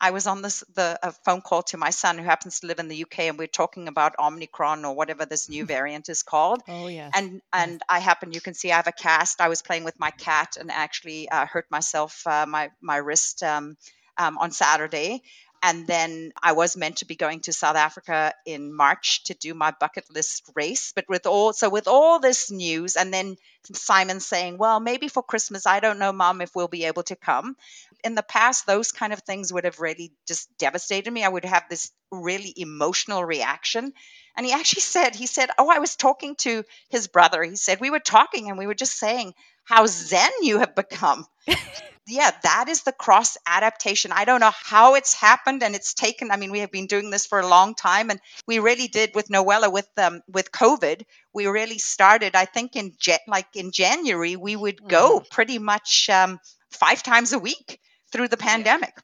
I was on this the a phone call to my son who happens to live in the UK, and we are talking about Omicron or whatever this new variant is called. Oh yeah. And and I happen, you can see I have a cast. I was playing with my cat and actually uh, hurt myself, uh, my my wrist um, um, on Saturday. And then I was meant to be going to South Africa in March to do my bucket list race. But with all so with all this news, and then Simon saying, "Well, maybe for Christmas, I don't know, Mom, if we'll be able to come." In the past, those kind of things would have really just devastated me. I would have this really emotional reaction. And he actually said, he said, Oh, I was talking to his brother. He said, We were talking and we were just saying how zen you have become. yeah, that is the cross adaptation. I don't know how it's happened and it's taken. I mean, we have been doing this for a long time, and we really did with Noella with um with COVID. We really started. I think in like in January we would go mm. pretty much um, five times a week through the pandemic.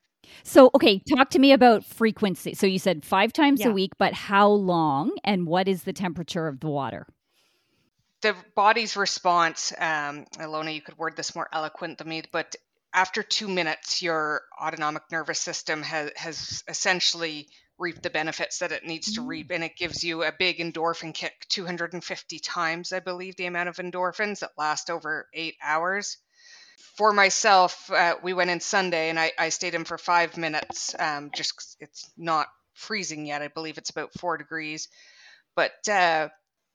So, okay, talk to me about frequency. So, you said five times yeah. a week, but how long and what is the temperature of the water? The body's response, um, Ilona, you could word this more eloquent than me, but after two minutes, your autonomic nervous system has, has essentially reaped the benefits that it needs to reap, mm. and it gives you a big endorphin kick 250 times, I believe, the amount of endorphins that last over eight hours for myself, uh, we went in Sunday and I, I stayed in for five minutes. Um, just it's not freezing yet. I believe it's about four degrees. But uh,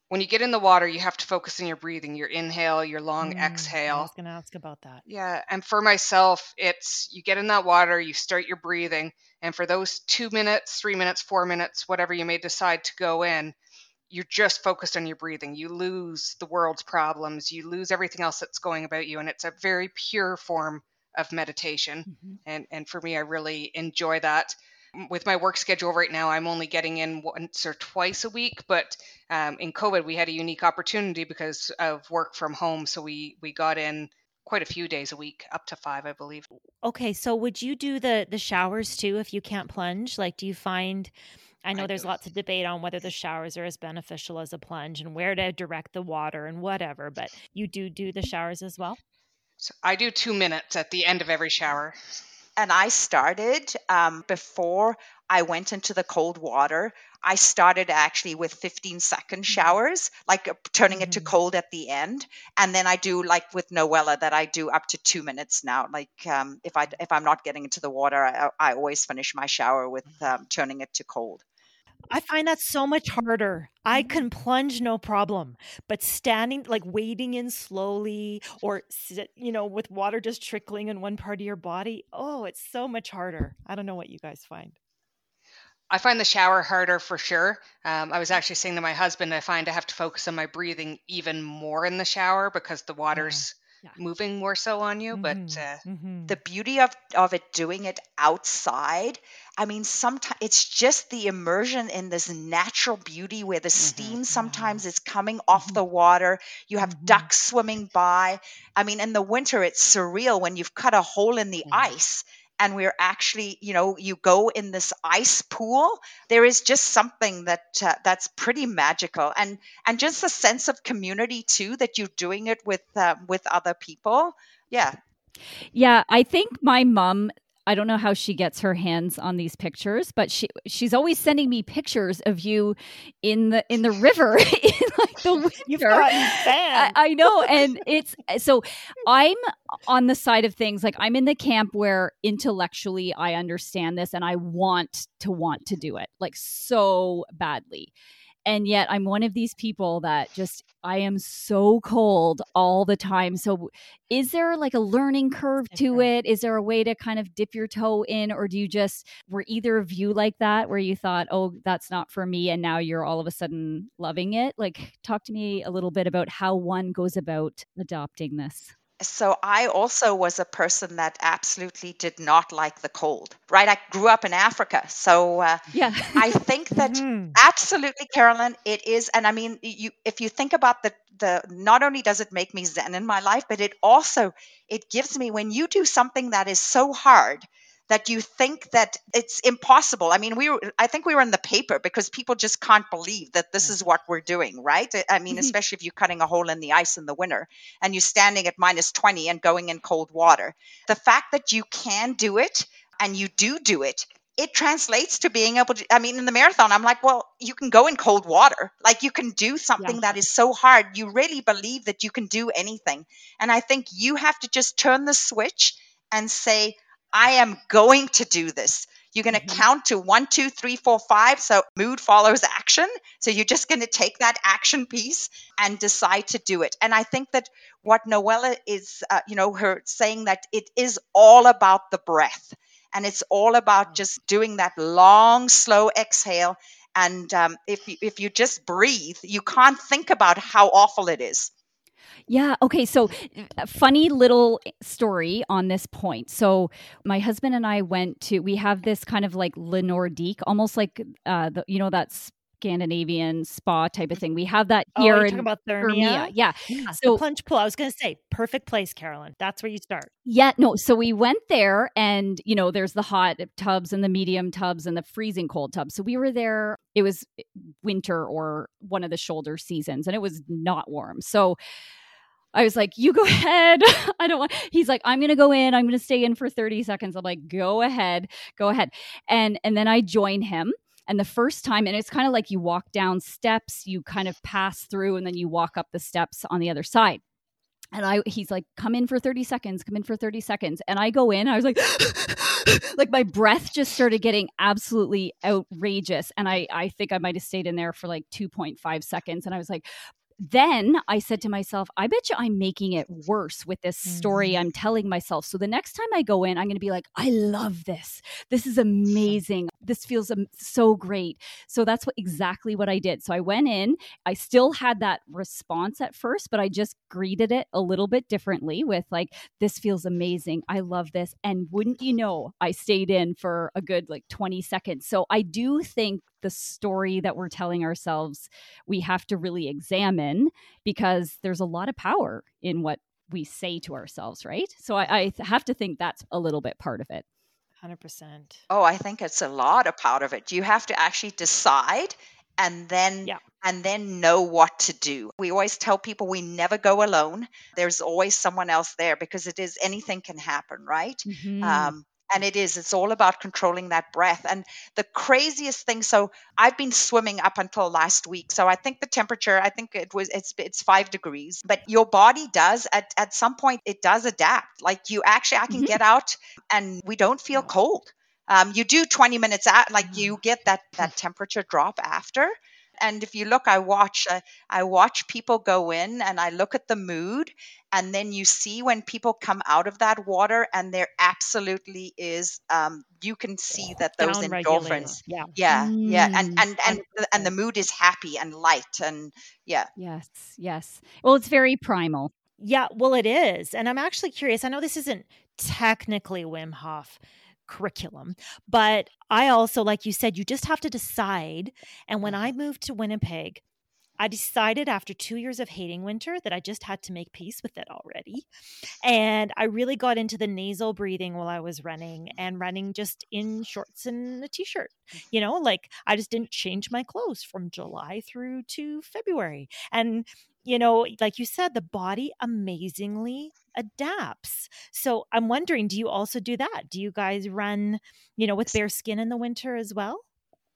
when you get in the water, you have to focus on your breathing, your inhale, your long mm, exhale. I was going to ask about that. Yeah. And for myself, it's you get in that water, you start your breathing. And for those two minutes, three minutes, four minutes, whatever you may decide to go in, you're just focused on your breathing. You lose the world's problems, you lose everything else that's going about you. And it's a very pure form of meditation. Mm-hmm. And, and for me, I really enjoy that. With my work schedule right now, I'm only getting in once or twice a week. But um, in COVID, we had a unique opportunity because of work from home. So we, we got in quite a few days a week up to five i believe okay so would you do the the showers too if you can't plunge like do you find I know I there's do. lots of debate on whether the showers are as beneficial as a plunge and where to direct the water and whatever, but you do do the showers as well? So I do two minutes at the end of every shower. And I started um, before I went into the cold water. I started actually with 15 second mm-hmm. showers, like uh, turning it to mm-hmm. cold at the end, and then I do like with Noella that I do up to two minutes now. Like um, if I if I'm not getting into the water, I, I always finish my shower with mm-hmm. um, turning it to cold. I find that so much harder. I mm-hmm. can plunge no problem, but standing, like wading in slowly or, sit, you know, with water just trickling in one part of your body, oh, it's so much harder. I don't know what you guys find. I find the shower harder for sure. Um, I was actually saying to my husband, I find I have to focus on my breathing even more in the shower because the water's yeah. moving more so on you. Mm-hmm. But uh, mm-hmm. the beauty of, of it doing it outside, I mean, sometimes it's just the immersion in this natural beauty where the mm-hmm. steam sometimes is coming off mm-hmm. the water. You have mm-hmm. ducks swimming by. I mean, in the winter, it's surreal when you've cut a hole in the ice and we're actually you know you go in this ice pool there is just something that uh, that's pretty magical. And and just a sense of community too that you're doing it with uh, with other people. Yeah. Yeah i think my mom I don't know how she gets her hands on these pictures, but she she's always sending me pictures of you in the in the river in like the winter. You've gotten I, I know, and it's so I'm on the side of things like I'm in the camp where intellectually I understand this and I want to want to do it like so badly and yet i'm one of these people that just i am so cold all the time. So is there like a learning curve to it? Is there a way to kind of dip your toe in or do you just were either of you like that where you thought oh that's not for me and now you're all of a sudden loving it? Like talk to me a little bit about how one goes about adopting this so I also was a person that absolutely did not like the cold, right? I grew up in Africa. So uh, yeah, I think that Mhm. absolutely, Carolyn, it is. And I mean, you, if you think about the, the, not only does it make me zen in my life, but it also, it gives me, when you do something that is so hard, that you think that it's impossible. I mean, we were, I think we were in the paper because people just can't believe that this is what we're doing, right? I mean, Mhm. especially if you're cutting a hole in the ice in the winter and you're standing at minus 20 and going in cold water. The fact that you can do it and you do do it, it translates to being able to. I mean, in the marathon, I'm like, well, you can go in cold water. Like you can do something that is so hard. You really believe that you can do anything. And I think you have to just turn the switch and say, I am going to do this. You're going to Mhm. count to one, two, three, four, five. So mood follows action. So you're just going to take that action piece and decide to do it. And I think that what Noella is, uh, you know, her saying that it is all about the breath and it's all about just doing that long, slow exhale. And um, if you, if you just breathe, you can't think about how awful it is. Yeah. Okay. So, funny little story on this point. So, my husband and I went to. We have this kind of like Le Nordique, almost like uh, the, you know, that Scandinavian spa type of thing. We have that Oh, here you in talking about Thermea. Thermea? Yeah. Yeah, So- plunge pool. I was going to say, perfect place, Carolyn. That's where you start. Yeah, no. So we went there, and you know, there's the hot tubs and the medium tubs and the freezing cold tubs. So we were there. It was winter or one of the shoulder seasons, and it was not warm. So I was like, "You go ahead. I don't want." He's like, "I'm going to go in. I'm going to stay in for 30 seconds." I'm like, "Go ahead, go ahead." And and then I join him. And the first time, and it's kind of like you walk down steps, you kind of pass through, and then you walk up the steps on the other side. And I, he's like, come in for 30 seconds, come in for 30 seconds. And I go in, I was like, like my breath just started getting absolutely outrageous. And I, I think I might have stayed in there for like 2.5 seconds. And I was like, then I said to myself, I bet you I'm making it worse with this story I'm telling myself. So the next time I go in, I'm going to be like, I love this. This is amazing. This feels um, so great. So that's what exactly what I did. So I went in. I still had that response at first, but I just greeted it a little bit differently with like, this feels amazing. I love this. And wouldn't you know, I stayed in for a good like 20 seconds. So I do think the story that we're telling ourselves we have to really examine because there's a lot of power in what we say to ourselves, right? So I, I have to think that's a little bit part of it. 100%. Oh, I think it's a lot of part of it. You have to actually decide and then Yeah. and then know what to do. We always tell people we never go alone. There's always someone else there because it is anything can happen, right? Mhm. Um, and it is it's all about controlling that breath. And the craziest thing so i've been swimming up until last week so i think the temperature i think it was it's it's five degrees but your body does at, at some point it does adapt. Like you actually i can Mhm. get out and we don't feel cold. Um, you do 20 minutes out like you get that that temperature drop after and if you look i watch uh, i watch people go in and i look at the mood and then you see when people come out of that water and there absolutely is um, you can see that those Down-regulated. endorphins Yeah. yeah yeah and Mm. and and and the mood is happy and light and yeah Yes, yes. Well, it's very primal. Yeah, well, it is. And I'm actually curious. I know this isn't technically Wim Hof curriculum, but I also, like you said, you just have to decide. And when mm-hmm. I moved to Winnipeg, I decided after two years of hating winter that I just had to make peace with it already. And I really got into the nasal breathing while I was running and running just in shorts and a t shirt. You know, like I just didn't change my clothes from July through to February. And you know, like you said, the body amazingly adapts. So I'm wondering, do you also do that? Do you guys run, you know, with bare skin in the winter as well?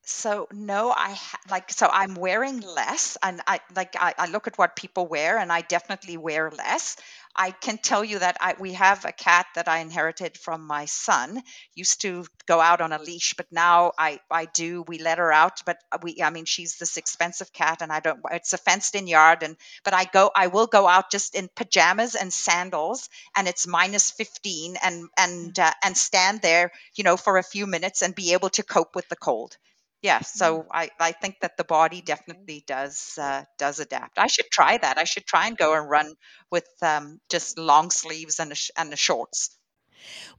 So no, I ha- like so I'm wearing less, and I like I, I look at what people wear, and I definitely wear less. I can tell you that I we have a cat that I inherited from my son. Used to go out on a leash, but now I I do. We let her out, but we I mean she's this expensive cat, and I don't. It's a fenced in yard, and but I go I will go out just in pajamas and sandals, and it's minus fifteen, and and uh, and stand there, you know, for a few minutes and be able to cope with the cold yeah so i i think that the body definitely does uh, does adapt i should try that i should try and go and run with um, just long sleeves and a, sh- and the shorts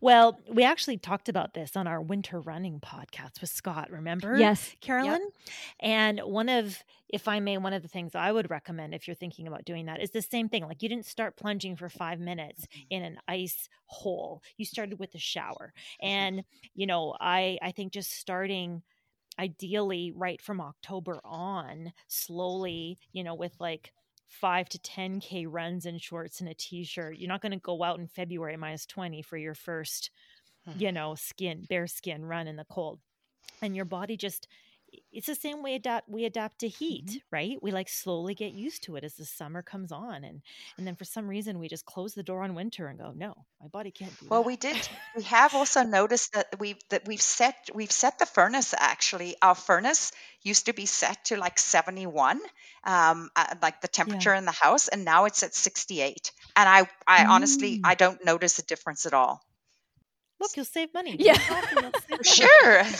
well, we actually talked about this on our winter running podcast with Scott, remember? Yes. Carolyn? Yep. And one of, if I may, one of the things I would recommend if you're thinking about doing that is the same thing. Like you didn't start plunging for five minutes mm-hmm. in an ice hole. You started with a shower. Mm-hmm. And, you know, I I think just starting ideally right from October on, slowly, you know, with like five to 10K runs in shorts and a t shirt. You're not going to go out in February minus 20 for your first, hmm. you know, skin, bare skin run in the cold. And your body just it's the same way adapt we adapt to heat mm-hmm. right we like slowly get used to it as the summer comes on and and then for some reason we just close the door on winter and go no my body can't do well that. we did we have also noticed that we've that we've set we've set the furnace actually our furnace used to be set to like 71 um uh, like the temperature yeah. in the house and now it's at 68 and i i mm. honestly i don't notice a difference at all look you'll save money yeah sure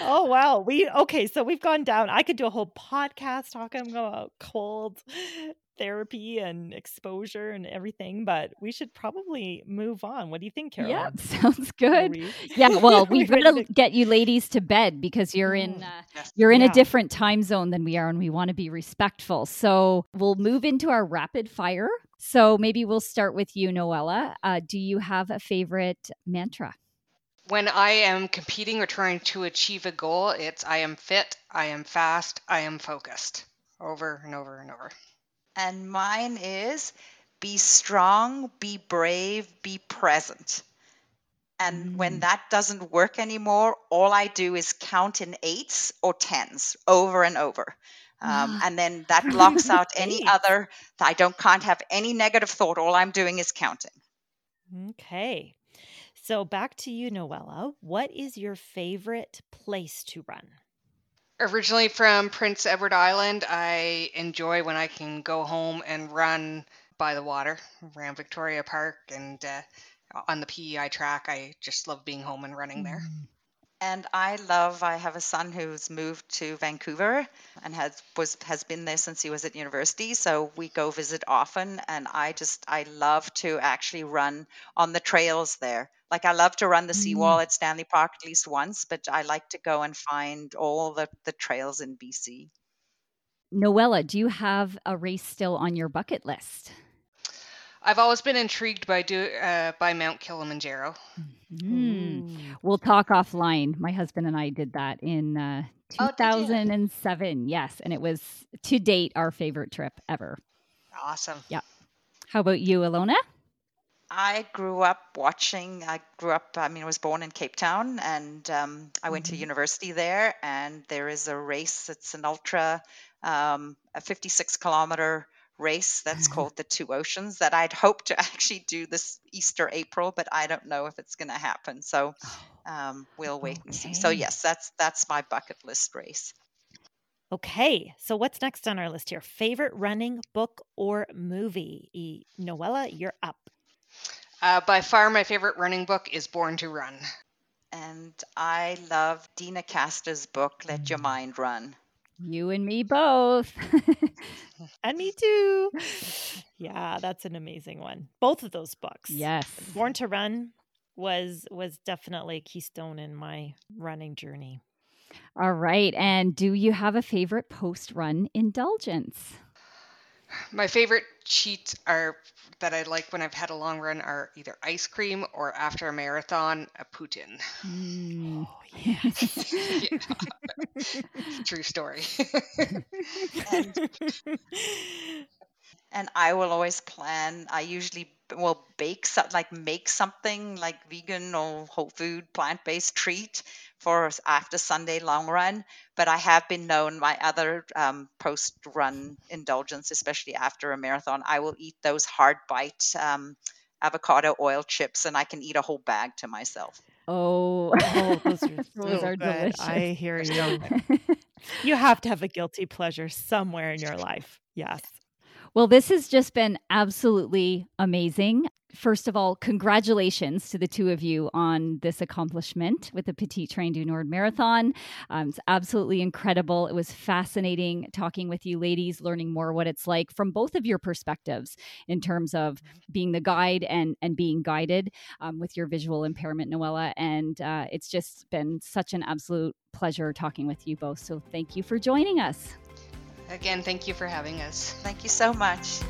oh wow. We okay, so we've gone down. I could do a whole podcast talking about cold therapy and exposure and everything, but we should probably move on. What do you think, Carol? Yeah, sounds good. Yeah, well, we've got to get you ladies to bed because you're in mm. uh, you're in yeah. a different time zone than we are, and we want to be respectful. So we'll move into our rapid fire. So maybe we'll start with you, Noella. Uh, do you have a favorite mantra? When I am competing or trying to achieve a goal, it's I am fit, I am fast, I am focused over and over and over. And mine is be strong, be brave, be present. And mm. when that doesn't work anymore, all I do is count in eights or tens over and over. Um, and then that blocks out any other. I don't can't have any negative thought. All I'm doing is counting. Okay. So back to you, Noella. What is your favorite place to run? Originally from Prince Edward Island, I enjoy when I can go home and run by the water around Victoria Park and uh, on the PEI track. I just love being home and running there. Mm. And I love. I have a son who's moved to Vancouver and has was has been there since he was at university. So we go visit often, and I just I love to actually run on the trails there. Like I love to run the seawall mm. at Stanley Park at least once, but I like to go and find all the the trails in BC. Noella, do you have a race still on your bucket list? I've always been intrigued by do uh, by Mount Kilimanjaro. Mm. We'll talk offline. My husband and I did that in uh, 2007. Oh, yes, and it was to date our favorite trip ever. Awesome. Yeah. How about you, Ilona? I grew up watching. I grew up. I mean, I was born in Cape Town, and um, I went mm-hmm. to university there. And there is a race. It's an ultra, um, a 56 kilometer race that's called the Two Oceans that I'd hoped to actually do this Easter April, but I don't know if it's going to happen. So oh, um, we'll wait okay. and see. So yes, that's that's my bucket list race. Okay, so what's next on our list here? Favorite running book or movie? E- Noella, you're up. Uh, by far, my favorite running book is Born to Run. And I love Deena Kastor's book, Let Your. Mind Run. You and me both. and me too. Yeah, that's an amazing one. Both of those books. Yes. Born to Run was was definitely a keystone in my running journey. All right. And do you have a favorite post run indulgence? My favorite cheats are that I like when I've had a long run are either ice cream or after a marathon, a poutine. Mm. Oh, yes. Yeah. True story. and and I will always plan. I usually b- will bake some, like make something like vegan or whole food plant based treat for after Sunday long run. But I have been known my other um, post run indulgence, especially after a marathon, I will eat those hard bite um, avocado oil chips, and I can eat a whole bag to myself. Oh, Oh, those are, Those are delicious. I hear you. You have to have a guilty pleasure somewhere in your life. Yes. Well, this has just been absolutely amazing. First of all, congratulations to the two of you on this accomplishment with the Petite Train du Nord Marathon. Um, it's absolutely incredible. It was fascinating talking with you ladies, learning more what it's like from both of your perspectives in terms of being the guide and and being guided um, with your visual impairment, Noella. And uh, it's just been such an absolute pleasure talking with you both. So thank you for joining us. Again, thank you for having us. Thank you so much.